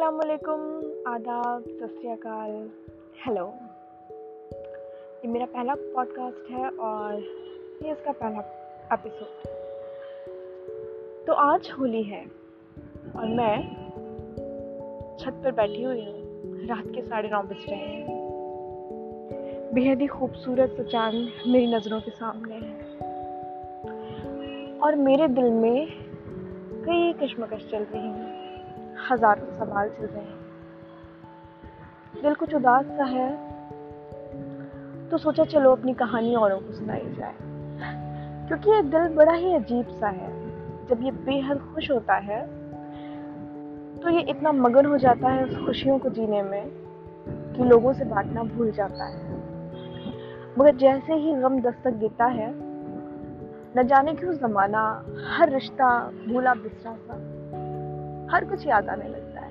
असलकुम आदाब सत्याकाल हेलो ये मेरा पहला पॉडकास्ट है और ये इसका पहला एपिसोड तो आज होली है और मैं छत पर बैठी हुई हूँ। रात के साढ़े नौ बज रहे हैं। बेहद ही खूबसूरत सा चाँद मेरी नज़रों के सामने है। और मेरे दिल में कई कश्मकश चल रही हैं। हज़ारों सवाल चल रहे हैं। दिल कुछ उदास सा है तो सोचा चलो अपनी कहानी औरों को सुनाई जाए। क्योंकि ये दिल बड़ा ही अजीब सा है। जब ये बेहद खुश होता है तो ये इतना मगन हो जाता है उस खुशियों को जीने में कि लोगों से बांटना भूल जाता है। मगर जैसे ही गम दस्तक देता है, न जाने क्यों जमाना, हर रिश्ता भूला बिसरा सा। हर कुछ याद आने लगता है।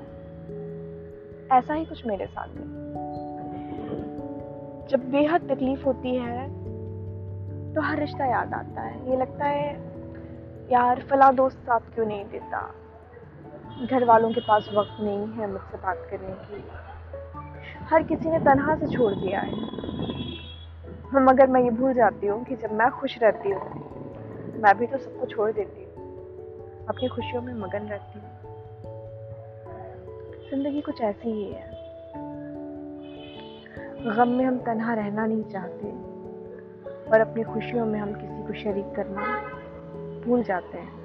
ऐसा ही कुछ मेरे साथ है जब बेहद तकलीफ़ होती है तो हर रिश्ता याद आता है। ये लगता है, यार, फला दोस्त साथ क्यों नहीं देता? घर वालों के पास वक्त नहीं है मुझसे बात करने की। हर किसी ने तनहा से छोड़ दिया है। मगर मैं ये भूल जाती हूँ कि जब मैं खुश रहती हूँ, मैं भी तो सबको छोड़ देती हूँ। अपनी खुशियों में मगन रहती हूँ। ज़िंदगी कुछ ऐसी ही है। गम में हम तनहा रहना नहीं चाहते और अपनी खुशियों में हम किसी को शरीक करना भूल जाते हैं।